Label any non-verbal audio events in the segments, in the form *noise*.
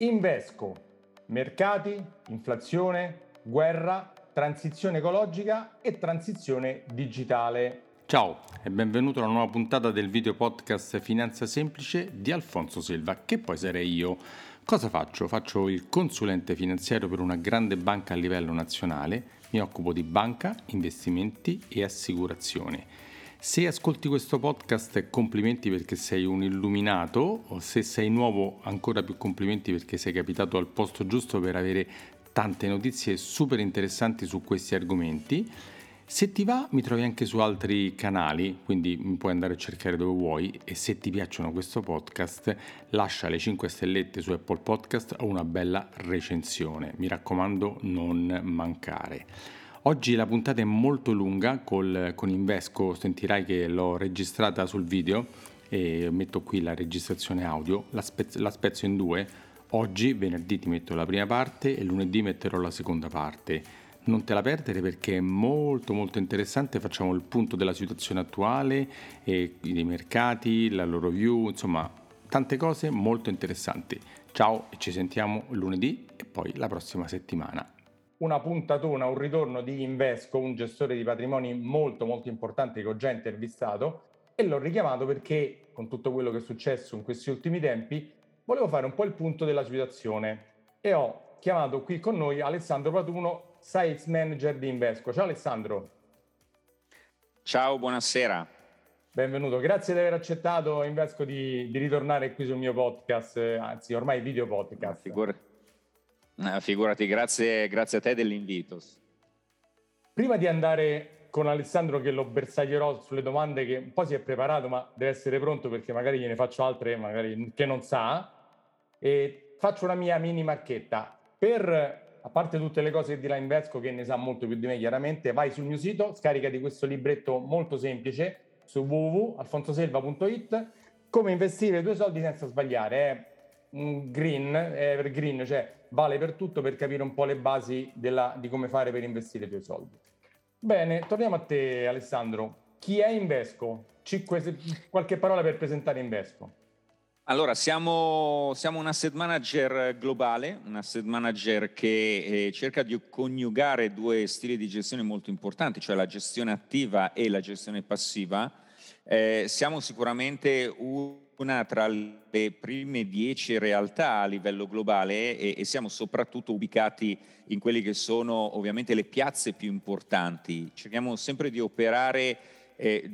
Invesco, mercati, inflazione, guerra, transizione ecologica e transizione digitale. Ciao e benvenuto alla nuova puntata del video podcast Finanza Semplice di Alfonso Silva, che poi sarei io. Cosa faccio? Faccio il consulente finanziario per una grande banca a livello nazionale, mi occupo di banca, investimenti e assicurazione. Se ascolti questo podcast complimenti perché sei un illuminato se sei nuovo ancora più complimenti perché sei capitato al posto giusto per avere tante notizie super interessanti su questi argomenti. Se ti va mi trovi anche su altri canali, quindi puoi andare a cercare dove vuoi e se ti piacciono questo podcast lascia le 5 stellette su Apple Podcast o una bella recensione. Mi raccomando non mancare. Oggi la puntata è molto lunga col, con Invesco, sentirai che l'ho registrata sul video e metto qui la registrazione audio, la, spez- la spezzo in due. Oggi, venerdì, ti metto la prima parte e lunedì metterò la seconda parte. Non te la perdere perché è molto molto interessante, facciamo il punto della situazione attuale, dei mercati, la loro view, insomma tante cose molto interessanti. Ciao e ci sentiamo lunedì e poi la prossima settimana una puntatona, un ritorno di Invesco, un gestore di patrimoni molto molto importante che ho già intervistato e l'ho richiamato perché con tutto quello che è successo in questi ultimi tempi volevo fare un po' il punto della situazione e ho chiamato qui con noi Alessandro Patuno, Sales Manager di Invesco. Ciao Alessandro. Ciao, buonasera. Benvenuto, grazie di aver accettato Invesco di, di ritornare qui sul mio podcast, anzi ormai video podcast. Figurati. Eh, figurati, grazie, grazie a te dell'invito. Prima di andare con Alessandro che lo bersaglierò sulle domande che un po' si è preparato ma deve essere pronto perché magari gliene faccio altre magari che non sa. E faccio una mia mini marchetta. Per a parte tutte le cose che dirà Invesco che ne sa molto più di me chiaramente vai sul mio sito scaricati questo libretto molto semplice su www.alfonsoselva.it come investire i tuoi soldi senza sbagliare è un green evergreen cioè vale per tutto per capire un po' le basi della, di come fare per investire i tuoi soldi. Bene, torniamo a te Alessandro. Chi è Invesco? Cinque, qualche parola per presentare Invesco. Allora, siamo, siamo, un asset manager globale, un asset manager che eh, cerca di coniugare due stili di gestione molto importanti, cioè la gestione attiva e la gestione passiva. Eh, siamo sicuramente un una tra le prime dieci realtà a livello globale e, e, siamo soprattutto ubicati in quelle che sono ovviamente le piazze più importanti. Cerchiamo sempre di operare eh,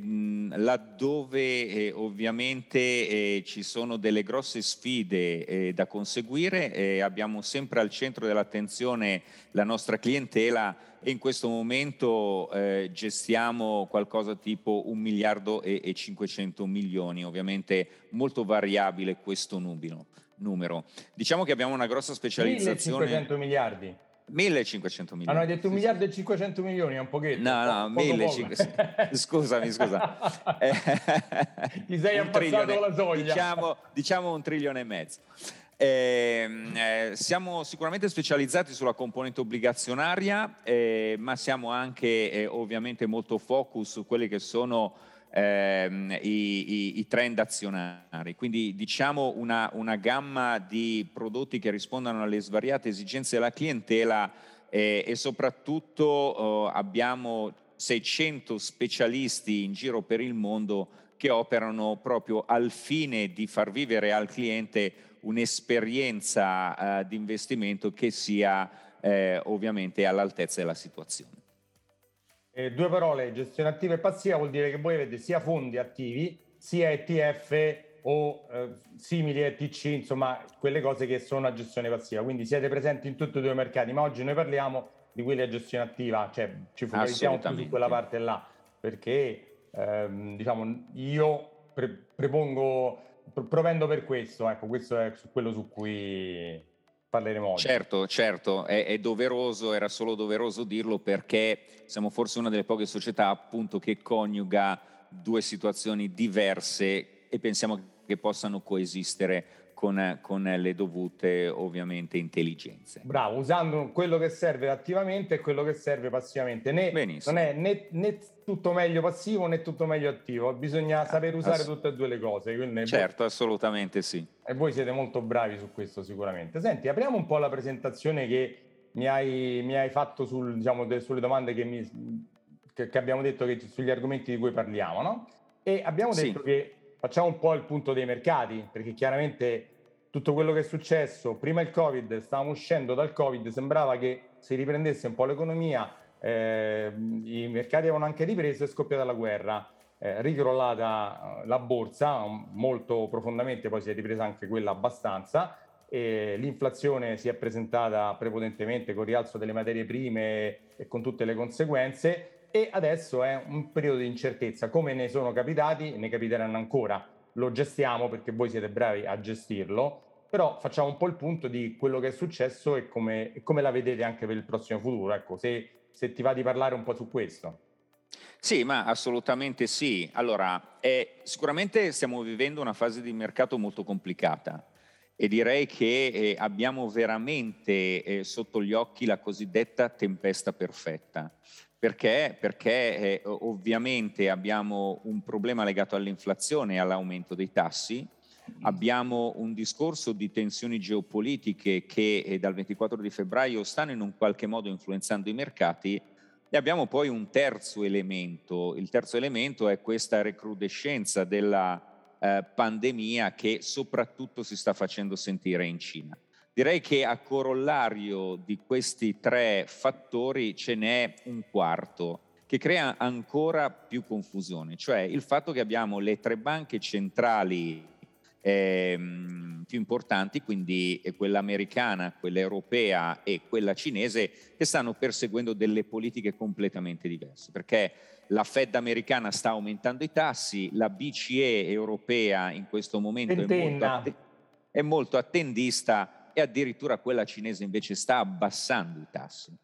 laddove eh, ovviamente eh, ci sono delle grosse sfide eh, da conseguire, abbiamo sempre al centro dell'attenzione la nostra clientela e in questo momento eh, gestiamo qualcosa tipo un miliardo e, e 500 milioni, ovviamente molto variabile questo numero. numero. Diciamo che abbiamo una grossa specializzazione. 1500 miliardi. 1500 milioni. No, hai detto un miliardo e 500 milioni, è un pochetto. No, no, 1500. *laughs* Scusami, scusa. *laughs* Ti sei *laughs* abbassato la soglia. Diciamo, diciamo un trilione e mezzo. Eh, eh, siamo sicuramente specializzati sulla componente obbligazionaria, eh, ma siamo anche eh, ovviamente molto focus su quelli che sono ehm, i, i, i, trend azionari. Quindi diciamo una, una, gamma di prodotti che rispondono alle svariate esigenze della clientela eh, e soprattutto oh, abbiamo 600 specialisti in giro per il mondo che operano proprio al fine di far vivere al cliente un'esperienza eh, di investimento che sia eh, ovviamente all'altezza della situazione. Eh, due parole, gestione attiva e passiva vuol dire che voi avete sia fondi attivi, sia ETF o eh, simili ETC, insomma quelle cose che sono a gestione passiva, quindi siete presenti in tutti e due i mercati, ma oggi noi parliamo di quelli a gestione attiva, cioè ci focalizziamo più su quella parte là, perché ehm, diciamo io pre- prepongo provendo per questo, ecco, questo è quello su cui parleremo oggi. Certo, certo, è, è, doveroso, era solo doveroso dirlo perché siamo forse una delle poche società appunto che coniuga due situazioni diverse e pensiamo che possano coesistere con, con, le dovute ovviamente intelligenze. Bravo, usando quello che serve attivamente e quello che serve passivamente. Né, non è né, né, tutto meglio passivo né tutto meglio attivo, bisogna ah, saper usare Ass- tutte e due le cose. Certo, voi, assolutamente sì. E voi siete molto bravi su questo sicuramente. Senti, apriamo un po' la presentazione che mi hai, mi hai fatto sul, diciamo, de, sulle domande che, mi, che, che, abbiamo detto che, sugli argomenti di cui parliamo, no? E abbiamo detto sì. che facciamo un po' il punto dei mercati, perché chiaramente tutto quello che è successo, prima il Covid, stavamo uscendo dal Covid, sembrava che si riprendesse un po' l'economia, eh, i mercati avevano anche ripreso e scoppiata la guerra. Eh, ricrollata la borsa molto profondamente, poi si è ripresa anche quella abbastanza, e l'inflazione si è presentata prepotentemente con il rialzo delle materie prime e con tutte le conseguenze e adesso è un periodo di incertezza, come ne sono capitati, ne capiteranno ancora. Lo gestiamo perché voi siete bravi a gestirlo, però facciamo un po' il punto di quello che è successo e come, e come la vedete anche per il prossimo futuro. Ecco, se, se, ti va di parlare un po' su questo. Sì, ma assolutamente sì. Allora, eh, sicuramente stiamo vivendo una fase di mercato molto complicata e direi che eh, abbiamo veramente eh, sotto gli occhi la cosiddetta tempesta perfetta. Perché? Perché eh, ovviamente abbiamo un problema legato all'inflazione e all'aumento dei tassi, abbiamo un discorso di tensioni geopolitiche che eh, dal 24 di febbraio stanno in un qualche modo influenzando i mercati e abbiamo poi un terzo elemento. Il terzo elemento è questa recrudescenza della eh, pandemia che soprattutto si sta facendo sentire in Cina. Direi che a corollario di questi tre fattori ce n'è un quarto che crea ancora più confusione, cioè il fatto che abbiamo le tre banche centrali eh, più importanti, quindi quella americana, quella europea e quella cinese, che stanno perseguendo delle politiche completamente diverse, perché la Fed americana sta aumentando i tassi, la BCE europea in questo momento è molto, att- è molto, attendista e addirittura quella cinese invece sta abbassando i tassi.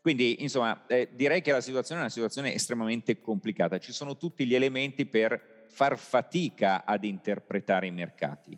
Quindi, insomma, eh, direi che la situazione è una situazione estremamente complicata. Ci sono tutti gli elementi per far fatica ad interpretare i mercati.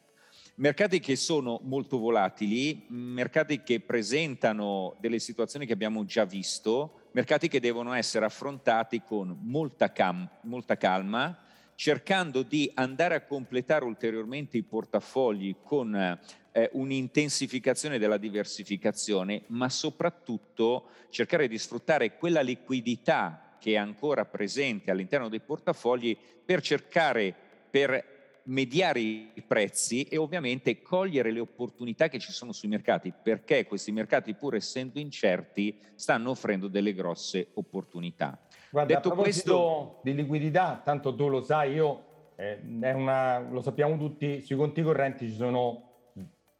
Mercati che sono molto volatili, mercati che presentano delle situazioni che abbiamo già visto, mercati che devono essere affrontati con molta, cam- molta calma, cercando di andare a completare ulteriormente i portafogli con eh, un'intensificazione della diversificazione, ma soprattutto cercare di sfruttare quella liquidità che è ancora presente all'interno dei portafogli per cercare, per mediare i prezzi e ovviamente cogliere le opportunità che ci sono sui mercati, perché questi mercati, pur essendo incerti, stanno offrendo delle grosse opportunità. Guarda, Detto questo di liquidità, tanto tu lo sai, io eh, una, lo sappiamo tutti, sui conti correnti ci sono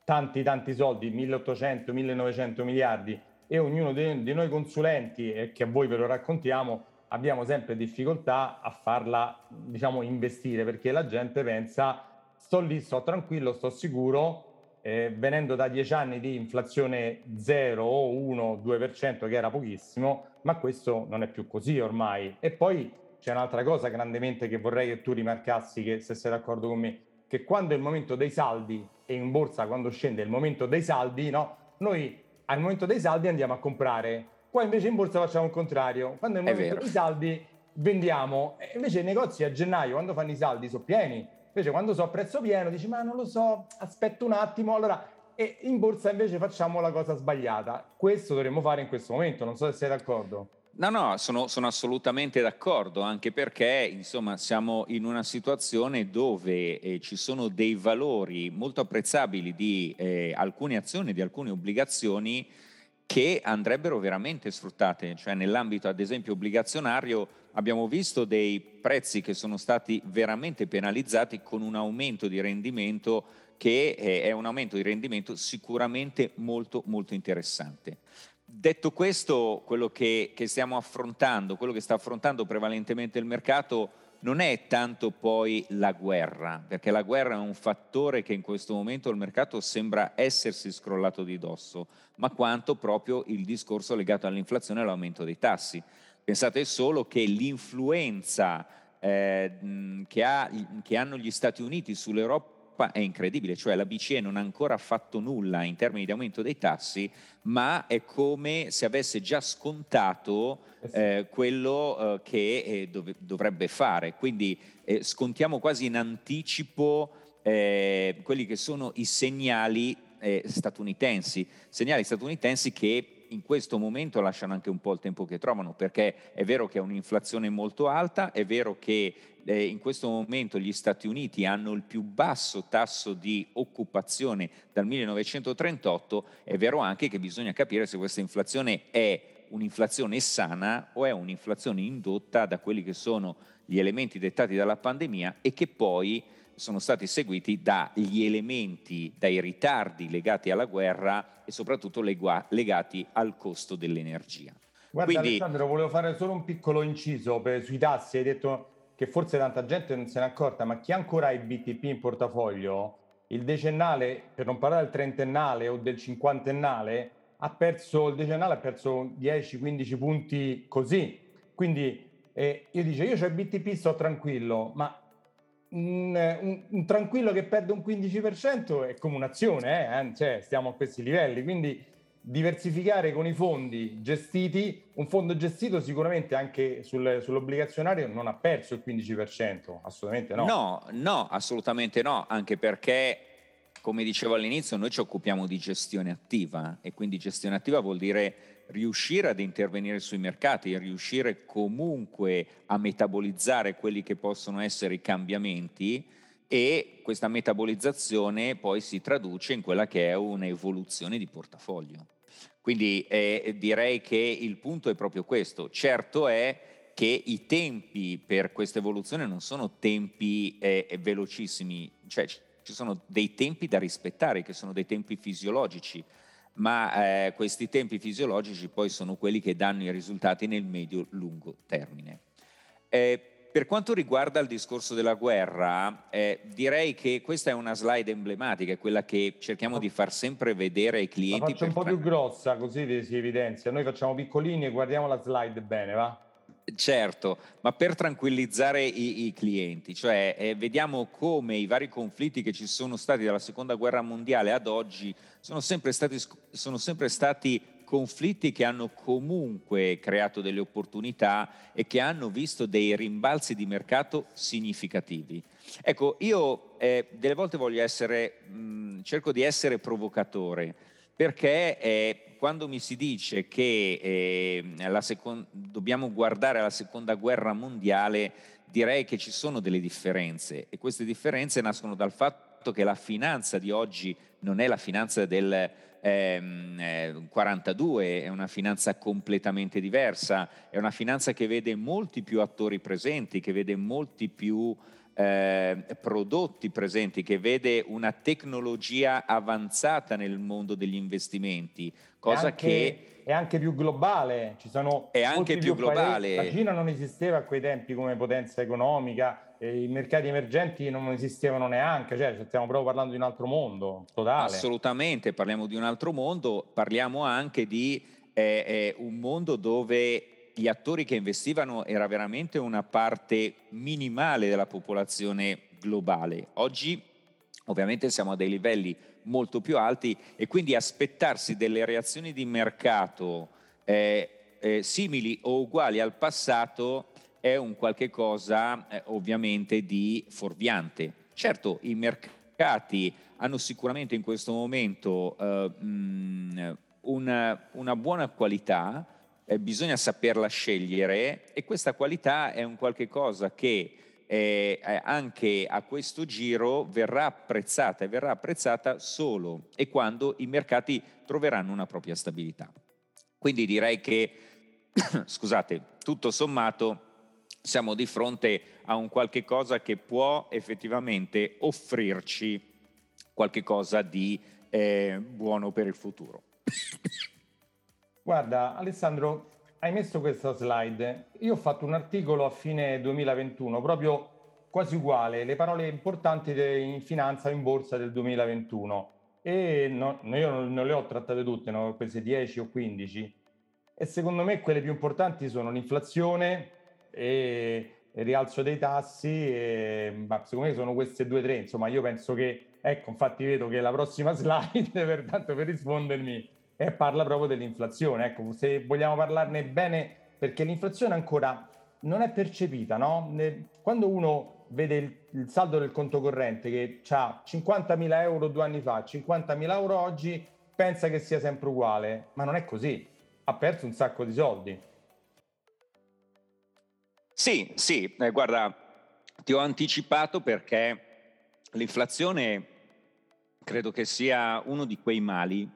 tanti tanti soldi, 1800, 1900 miliardi e ognuno di, noi consulenti, e che a voi ve lo raccontiamo, abbiamo sempre difficoltà a farla, diciamo, investire perché la gente pensa sto lì, sto tranquillo, sto sicuro, eh, venendo da dieci anni di inflazione 0 o 1, 2%, che era pochissimo, ma questo non è più così ormai. E poi c'è un'altra cosa grandemente che vorrei che tu rimarcassi, che se sei d'accordo con me, che quando è il momento dei saldi e in borsa quando scende il momento dei saldi, no, noi al momento dei saldi andiamo a comprare Qua invece in borsa facciamo il contrario. Quando è il momento dei saldi vendiamo. E invece i negozi a gennaio, quando fanno i saldi, sono pieni. Invece quando so a prezzo pieno dici ma non lo so, aspetto un attimo. Allora, e in borsa invece facciamo la cosa sbagliata. Questo dovremmo fare in questo momento, non so se sei d'accordo. No, no, sono, sono, assolutamente d'accordo, anche perché insomma siamo in una situazione dove eh, ci sono dei valori molto apprezzabili di eh, alcune azioni, di alcune obbligazioni che andrebbero veramente sfruttate, cioè nell'ambito ad esempio obbligazionario abbiamo visto dei prezzi che sono stati veramente penalizzati con un aumento di rendimento che è un aumento di rendimento sicuramente molto molto interessante. Detto questo, quello che, che stiamo affrontando, quello che sta affrontando prevalentemente il mercato non è tanto poi la guerra, perché la guerra è un fattore che in questo momento il mercato sembra essersi scrollato di dosso, ma quanto proprio il discorso legato all'inflazione e all'aumento dei tassi. Pensate solo che l'influenza eh, che, ha, che, hanno gli Stati Uniti sull'Europa Europa è incredibile, cioè la BCE non ha ancora fatto nulla in termini di aumento dei tassi, ma è come se avesse già scontato eh, eh quello eh, che eh, dov- dovrebbe fare. Quindi eh, scontiamo quasi in anticipo eh, quelli che sono i segnali statunitensi, segnali statunitensi che in questo momento lasciano anche un po' il tempo che trovano, perché è vero che è un'inflazione molto alta, è vero che eh, in questo momento gli Stati Uniti hanno il più basso tasso di occupazione dal 1938, è vero anche che bisogna capire se questa inflazione è un'inflazione sana o è un'inflazione indotta da quelli che sono gli elementi dettati dalla pandemia e che poi sono stati seguiti dagli elementi, dai ritardi legati alla guerra e soprattutto legati al costo dell'energia. Guarda Quindi, Alessandro, volevo fare solo un piccolo inciso per, sui tassi, hai detto che forse tanta gente non se n'è accorta, ma chi ancora ha i BTP in portafoglio, il decennale, per non parlare del trentennale o del cinquantennale, ha perso, il decennale ha perso 10-15 punti così. Quindi eh, io dico, io ho il BTP, sto tranquillo, ma un, un, un, tranquillo che perde un 15% è come un'azione, eh? eh? cioè, stiamo a questi livelli. Quindi diversificare con i fondi gestiti, un fondo gestito sicuramente anche sul, sull'obbligazionario non ha perso il 15%, assolutamente no. No, no, assolutamente no, anche perché come dicevo all'inizio noi ci occupiamo di gestione attiva e quindi gestione attiva vuol dire riuscire ad intervenire sui mercati, riuscire comunque a metabolizzare quelli che possono essere i cambiamenti e questa metabolizzazione poi si traduce in quella che è un'evoluzione di portafoglio. Quindi eh, direi che il punto è proprio questo. Certo è che i tempi per questa evoluzione non sono tempi eh, velocissimi, cioè ci sono dei tempi da rispettare, che sono dei tempi fisiologici, ma eh, questi tempi fisiologici poi sono quelli che danno i risultati nel medio-lungo termine. Eh, per quanto riguarda il discorso della guerra, eh, direi che questa è una slide emblematica, quella che cerchiamo di far sempre vedere ai clienti. La faccio un po' più grossa, così si evidenzia. Noi facciamo piccolini e guardiamo la slide bene, va? Certo, ma per tranquillizzare i, i clienti, cioè eh, vediamo come i vari conflitti che ci sono stati dalla seconda guerra mondiale ad oggi sono sempre stati, sono sempre stati conflitti che hanno comunque creato delle opportunità e che hanno visto dei rimbalzi di mercato significativi. Ecco, io eh, delle volte voglio essere, mh, cerco di essere provocatore, perché eh, quando mi si dice che eh, second- dobbiamo guardare alla seconda guerra mondiale, direi che ci sono delle differenze e queste differenze nascono dal fatto che la finanza di oggi non è la finanza del ehm, eh, 42, è una finanza completamente diversa, è una finanza che vede molti più attori presenti, che vede molti più eh, prodotti presenti, che vede una tecnologia avanzata nel mondo degli investimenti, cosa anche, che è anche più globale, ci sono è anche più, più globale. Paesi. La Cina non esisteva a quei tempi come potenza economica, i mercati emergenti non esistevano neanche, cioè stiamo proprio parlando di un altro mondo totale. Assolutamente, parliamo di un altro mondo, parliamo anche di eh, eh, un mondo dove gli attori che investivano era veramente una parte minimale della popolazione globale. Oggi ovviamente siamo a dei livelli molto più alti e quindi aspettarsi delle reazioni di mercato eh, eh, simili o uguali al passato è un qualche cosa eh, ovviamente di fuorviante. Certo, i mercati hanno sicuramente in questo momento eh, mh, una, una buona qualità, eh, bisogna saperla scegliere e questa qualità è un qualche cosa che eh, anche a questo giro verrà apprezzata e verrà apprezzata solo e quando i mercati troveranno una propria stabilità. Quindi direi che, *coughs* scusate, tutto sommato siamo di fronte a un qualche cosa che può effettivamente offrirci qualche cosa di eh, buono per il futuro. Guarda, Alessandro, hai messo questa slide. Io ho fatto un articolo a fine 2021, proprio quasi uguale, le parole importanti in finanza in borsa del 2021. E no, io non, non, le ho trattate tutte, ne ho prese 10 o 15. E secondo me quelle più importanti sono l'inflazione e rialzo dei tassi, e, ma secondo me sono queste due tre, insomma io penso che, ecco infatti vedo che la prossima *laughs* slide, per tanto per rispondermi, è, parla proprio dell'inflazione, ecco se vogliamo parlarne bene, perché l'inflazione ancora non è percepita, no? Quando uno vede il, il saldo del conto corrente che ha 50.000 euro due anni fa, 50.000 euro oggi, pensa che sia sempre uguale, ma non è così, ha perso un sacco di soldi. Sì, sì, eh, guarda, ti ho anticipato perché l'inflazione credo che sia uno di quei mali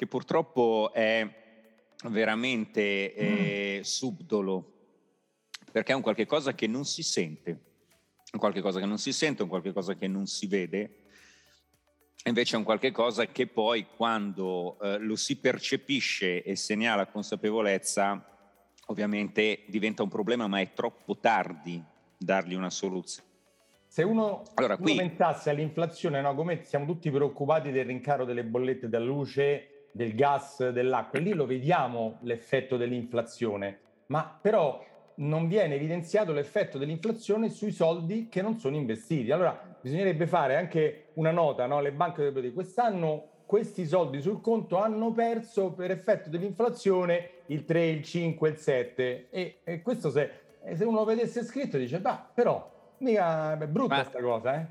che purtroppo è veramente eh, mm. subdolo, perché è un qualche cosa che non si sente, un qualche cosa che non si sente, un qualche cosa che non si vede, invece è un qualche cosa che poi quando eh, lo si percepisce e se ne ha la consapevolezza ovviamente diventa un problema, ma è troppo tardi dargli una soluzione. Se uno, allora, qui... pensasse all'inflazione, no, come siamo tutti preoccupati del rincaro delle bollette della luce, del gas, dell'acqua, lì lo vediamo l'effetto dell'inflazione, ma però non viene evidenziato l'effetto dell'inflazione sui soldi che non sono investiti. Allora bisognerebbe fare anche una nota, no? le banche dovrebbero dire quest'anno questi soldi sul conto hanno perso per effetto dell'inflazione il 3, il 5, il 7 e, e questo se, se, uno lo vedesse scritto dice, bah, però mica è brutta questa cosa, eh?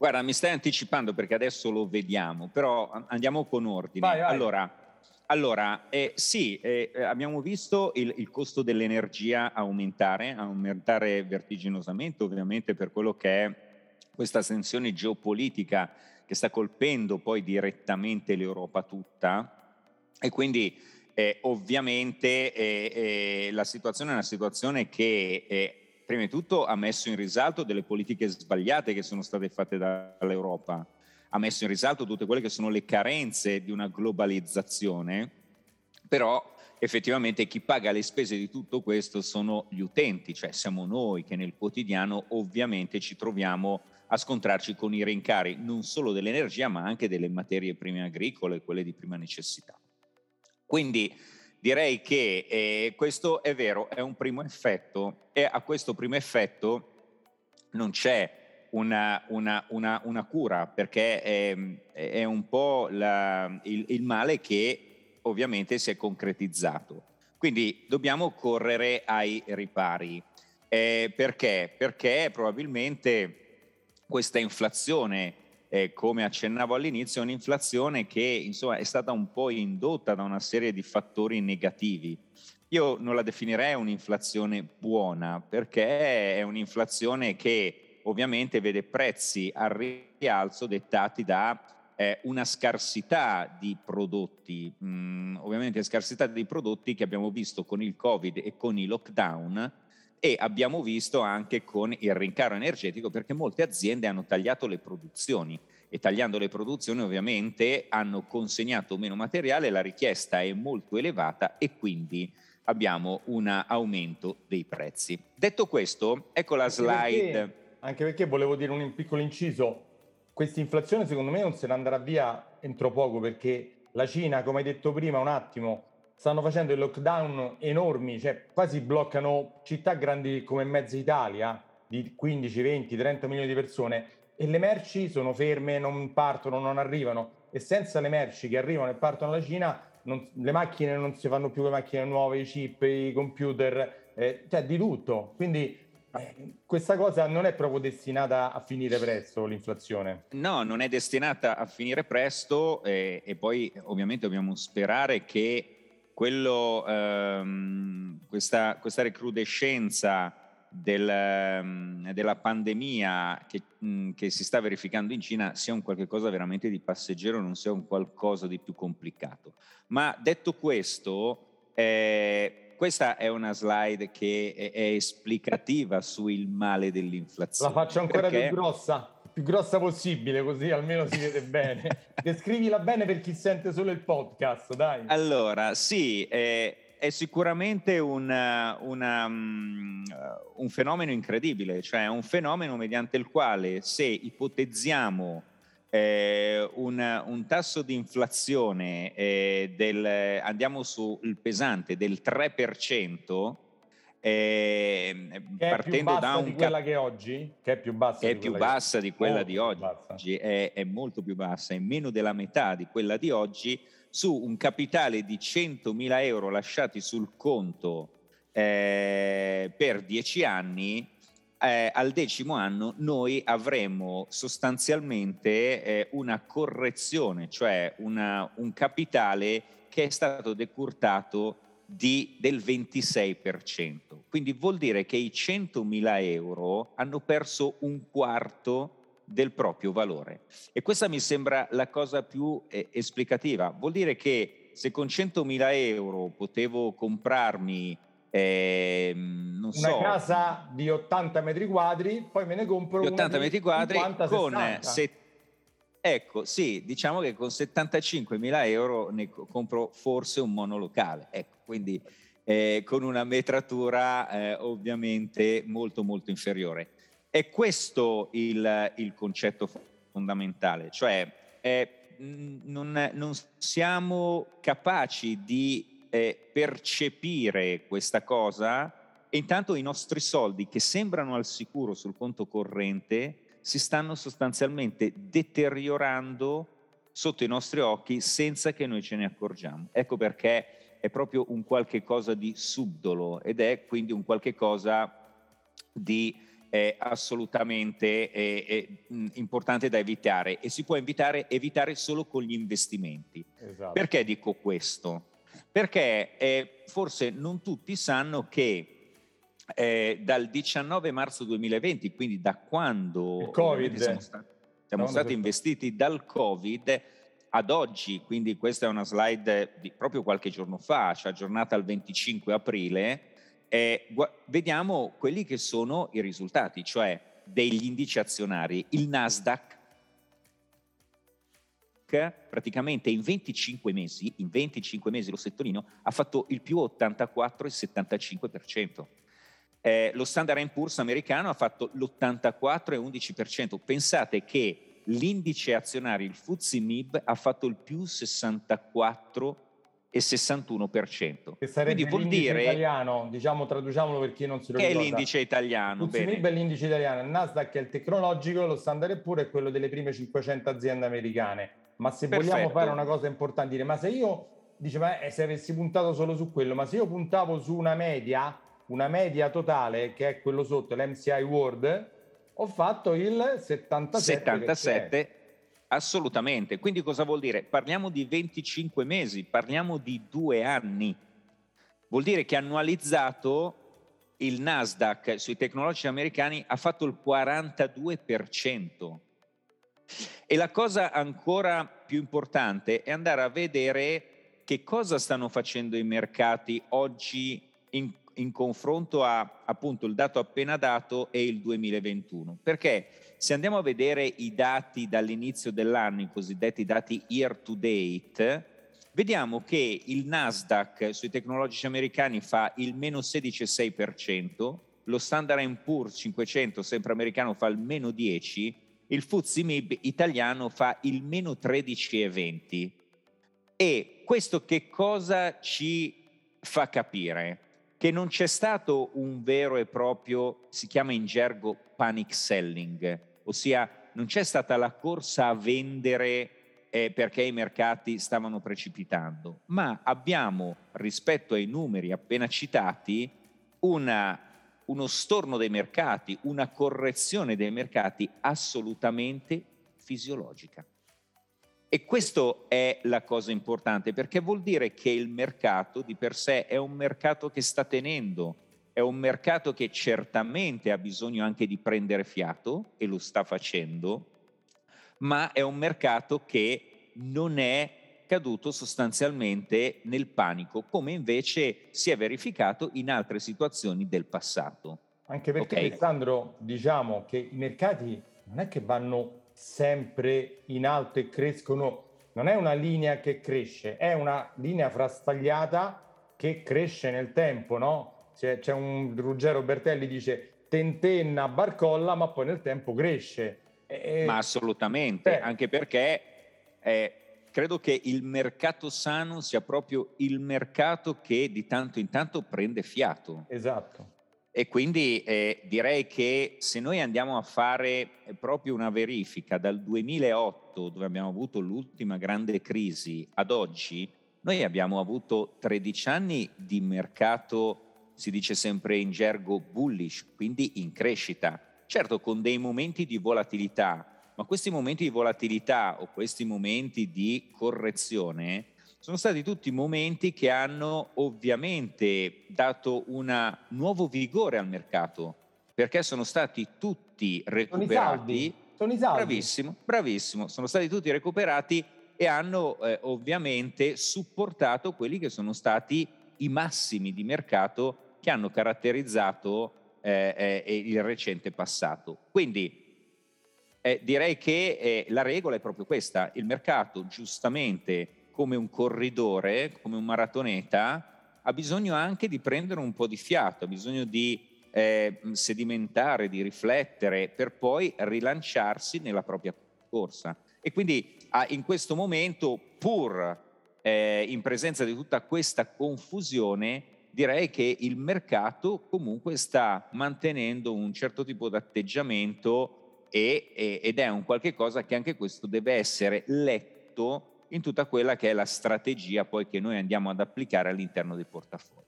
Guarda, mi stai anticipando perché adesso lo vediamo, però andiamo con ordine. Vai, vai. Allora, allora eh, sì, eh, abbiamo visto il, il, costo dell'energia aumentare, aumentare vertiginosamente, ovviamente per quello che è questa tensione geopolitica che sta colpendo poi direttamente l'Europa tutta e quindi eh, ovviamente eh, eh, la situazione è una situazione che eh, prima di tutto ha messo in risalto delle politiche sbagliate che sono state fatte dall'Europa, ha messo in risalto tutte quelle che sono le carenze di una globalizzazione, però effettivamente chi paga le spese di tutto questo sono gli utenti, cioè siamo noi che nel quotidiano ovviamente ci troviamo a scontrarci con i rincari non solo dell'energia ma anche delle materie prime agricole, quelle di prima necessità. Quindi direi che eh, questo è vero, è un primo effetto e a questo primo effetto non c'è una, una, una, una cura perché è, è un po' la, il, il male che ovviamente si è concretizzato. Quindi dobbiamo correre ai ripari. Eh, perché? Perché probabilmente questa inflazione, eh, come accennavo all'inizio, un'inflazione che insomma, è stata un po' indotta da una serie di fattori negativi. Io non la definirei un'inflazione buona perché è un'inflazione che ovviamente vede prezzi al rialzo dettati da eh, una scarsità di prodotti, mm, ovviamente scarsità di prodotti che abbiamo visto con il Covid e con i lockdown e abbiamo visto anche con il rincaro energetico perché molte aziende hanno tagliato le produzioni e tagliando le produzioni ovviamente hanno consegnato meno materiale, la richiesta è molto elevata e quindi abbiamo un aumento dei prezzi. Detto questo, ecco la slide. Anche perché, anche perché volevo dire un piccolo inciso, questa inflazione secondo me non se ne andrà via entro poco perché la Cina, come hai detto prima un attimo, stanno facendo il lockdown enormi, cioè quasi bloccano città grandi come mezza Italia di 15, 20, 30 milioni di persone e le merci sono ferme, non partono, non arrivano e senza le merci che arrivano e partono alla Cina non, le macchine non si fanno più le macchine nuove, i chip, i computer, eh, cioè di tutto. Quindi eh, questa cosa non è proprio destinata a finire presto, l'inflazione. No, non è destinata a finire presto eh, e poi ovviamente dobbiamo sperare che quello, ehm, questa, questa, recrudescenza del, ehm, della pandemia che, mh, che, si sta verificando in Cina sia un qualche cosa veramente di passeggero, non sia un qualcosa di più complicato. Ma detto questo, eh, questa è una slide che è, è esplicativa sul male dell'inflazione. La faccio ancora più grossa più grossa possibile, così almeno si vede bene. *laughs* Descrivila bene per chi sente solo il podcast, dai. Allora, sì, è, è sicuramente una, una, um, un fenomeno incredibile, cioè un fenomeno mediante il quale se ipotizziamo eh, un, un, tasso di inflazione eh, del, andiamo sul pesante del 3%, eh, partendo da un di quella che è oggi, che è più bassa, è più bassa che... di quella di oggi, è, è, molto più bassa, è meno della metà di quella di oggi, su un capitale di 100.000 euro lasciati sul conto eh, per 10 anni, eh, al decimo anno noi avremo sostanzialmente eh, una correzione, cioè una, un capitale che è stato decurtato di, del 26%. Quindi vuol dire che i 100.000 euro hanno perso un quarto del proprio valore. E questa mi sembra la cosa più eh, esplicativa. Vuol dire che se con 100.000 euro potevo comprarmi eh, una so, casa di 80 metri quadri, poi me ne compro di 80 metri quadri 50, con se, ecco, sì, diciamo che con 75 mila euro ne compro forse un monolocale. Ecco, quindi eh, con una metratura eh, ovviamente molto molto inferiore. È questo il, il concetto fondamentale, cioè eh, non, non, siamo capaci di eh, percepire questa cosa intanto i nostri soldi che sembrano al sicuro sul conto corrente si stanno sostanzialmente deteriorando sotto i nostri occhi senza che noi ce ne accorgiamo. Ecco perché è proprio un qualche cosa di subdolo ed è quindi un qualche cosa di eh, assolutamente eh, eh, importante da evitare e si può evitare, evitare solo con gli investimenti. Esatto. Perché dico questo? Perché eh, forse non tutti sanno che eh, dal 19 marzo 2020, quindi da quando siamo stati, siamo stati investiti dal Covid, ad oggi, quindi questa è una slide di proprio qualche giorno fa, cioè aggiornata al 25 aprile, eh, gu- vediamo quelli che sono i risultati, cioè degli indici azionari. Il Nasdaq praticamente in 25 mesi, in 25 mesi lo settorino, ha fatto il più 84,75%. Eh, lo Standard Poor's americano ha fatto l'84,11%. Pensate che l'indice azionario, il FTSE MIB, ha fatto il più 64 e 61%. Che sarebbe Quindi vuol dire italiano, diciamo traduciamolo per chi non si lo che ricorda. Che è l'indice italiano. FTSE MIB è l'indice italiano, il Nasdaq è il tecnologico, lo Standard Poor's è quello delle prime 500 aziende americane. Ma se Perfetto. vogliamo fare una cosa importante, dire, ma se io, dice, ma eh, se avessi puntato solo su quello, ma se io puntavo su una media, una media totale, che è quello sotto, l'MCI World, ho fatto il 77. 77, assolutamente. Quindi cosa vuol dire? Parliamo di 25 mesi, parliamo di due anni. Vuol dire che annualizzato il Nasdaq sui tecnologici americani ha fatto il 42%. E la cosa ancora più importante è andare a vedere che cosa stanno facendo i mercati oggi in in confronto a appunto il dato appena dato e il 2021. Perché se andiamo a vedere i dati dall'inizio dell'anno, i cosiddetti dati year to date, vediamo che il Nasdaq sui tecnologici americani fa il meno 16,6%, lo Standard Poor's 500 sempre americano fa il meno 10%, il FTSE MIB italiano fa il meno 13,20%. E questo che cosa ci fa capire? Che non c'è stato un vero e proprio, si chiama in gergo panic selling, ossia non c'è stata la corsa a vendere eh, perché i mercati stavano precipitando, ma abbiamo rispetto ai numeri appena citati una, uno storno dei mercati, una correzione dei mercati assolutamente fisiologica. E questa è la cosa importante perché vuol dire che il mercato di per sé è un mercato che sta tenendo, è un mercato che certamente ha bisogno anche di prendere fiato e lo sta facendo, ma è un mercato che non è caduto sostanzialmente nel panico, come invece si è verificato in altre situazioni del passato. Anche perché okay. Alessandro, diciamo che i mercati non è che vanno sempre in alto e crescono, non è una linea che cresce, è una linea frastagliata che cresce nel tempo, no? C'è, c'è un Ruggero Bertelli dice tentenna, barcolla, ma poi nel tempo cresce. E, ma assolutamente, beh, anche perché eh, credo che il mercato sano sia proprio il mercato che di tanto in tanto prende fiato. Esatto E quindi eh, direi che se noi andiamo a fare eh, proprio una verifica dal 2008, dove abbiamo avuto l'ultima grande crisi, ad oggi, noi abbiamo avuto 13 anni di mercato, si dice sempre in gergo bullish, quindi in crescita. Certo, con dei momenti di volatilità, ma questi momenti di volatilità o questi momenti di correzione sono stati tutti momenti che hanno ovviamente dato un nuovo vigore al mercato, perché sono stati tutti recuperati. Sono i saldi. Bravissimo, bravissimo. Sono stati tutti recuperati e hanno eh, ovviamente supportato quelli che sono stati i massimi di mercato che hanno caratterizzato eh, eh, il recente passato. Quindi eh, direi che eh, la regola è proprio questa, il mercato giustamente come un corridore, come un maratoneta, ha bisogno anche di prendere un po' di fiato, ha bisogno di eh, sedimentare, di riflettere per poi rilanciarsi nella propria corsa. E quindi ah, in questo momento, pur eh, in presenza di tutta questa confusione, direi che il mercato comunque sta mantenendo un certo tipo di atteggiamento e, e, ed è un qualche cosa che anche questo deve essere letto in tutta quella che è la strategia poi che noi andiamo ad applicare all'interno dei portafogli.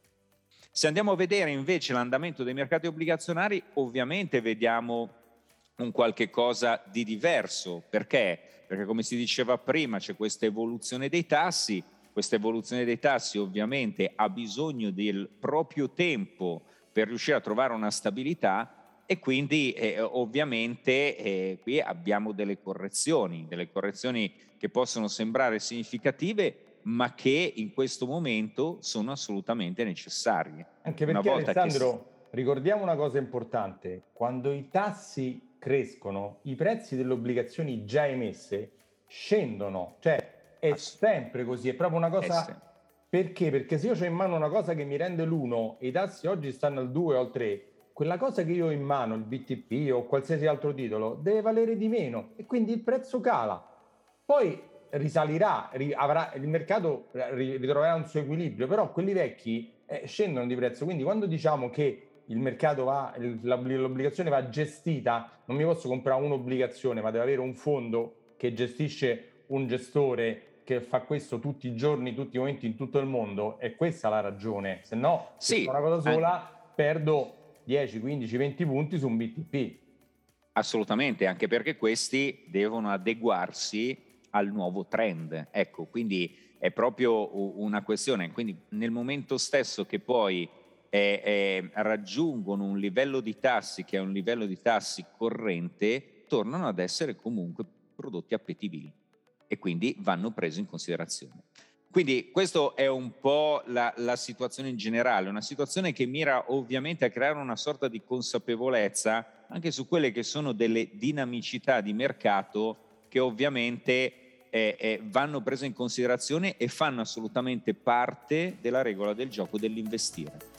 Se andiamo a vedere invece l'andamento dei mercati obbligazionari, ovviamente vediamo un qualche cosa di diverso. Perché? Perché come si diceva prima c'è questa evoluzione dei tassi, questa evoluzione dei tassi ovviamente ha bisogno del proprio tempo per riuscire a trovare una stabilità e quindi eh, ovviamente eh, qui abbiamo delle correzioni, delle correzioni che possono sembrare significative, ma che in questo momento sono assolutamente necessarie. Anche perché Alessandro, che... ricordiamo una cosa importante, quando i tassi crescono, i prezzi delle obbligazioni già emesse scendono, cioè è sempre così, è proprio una cosa... Perché? Perché se io ho in mano una cosa che mi rende l'1 e i tassi oggi stanno al 2 o al 3, quella cosa che io ho in mano, il BTP o qualsiasi altro titolo, deve valere di meno e quindi il prezzo cala. Poi risalirà, ri, avrà, il mercato ritroverà un suo equilibrio, però quelli vecchi eh, scendono di prezzo. Quindi quando diciamo che il mercato va, l'obbligazione va gestita, non mi posso comprare un'obbligazione, ma deve avere un fondo che gestisce un gestore che fa questo tutti i giorni, tutti i momenti in tutto il mondo, è questa la ragione. Se no, sì, se una cosa sola, eh. perdo 10, 15, 20 punti su un BTP. Assolutamente, anche perché questi devono adeguarsi al nuovo trend. Ecco, quindi è proprio una questione. Quindi nel momento stesso che poi eh, eh, raggiungono un livello di tassi che è un livello di tassi corrente, tornano ad essere comunque prodotti appetibili e quindi vanno presi in considerazione. Quindi questa è un po' la, la, situazione in generale, una situazione che mira ovviamente a creare una sorta di consapevolezza anche su quelle che sono delle dinamicità di mercato che ovviamente eh, eh, vanno prese in considerazione e fanno assolutamente parte della regola del gioco dell'investire.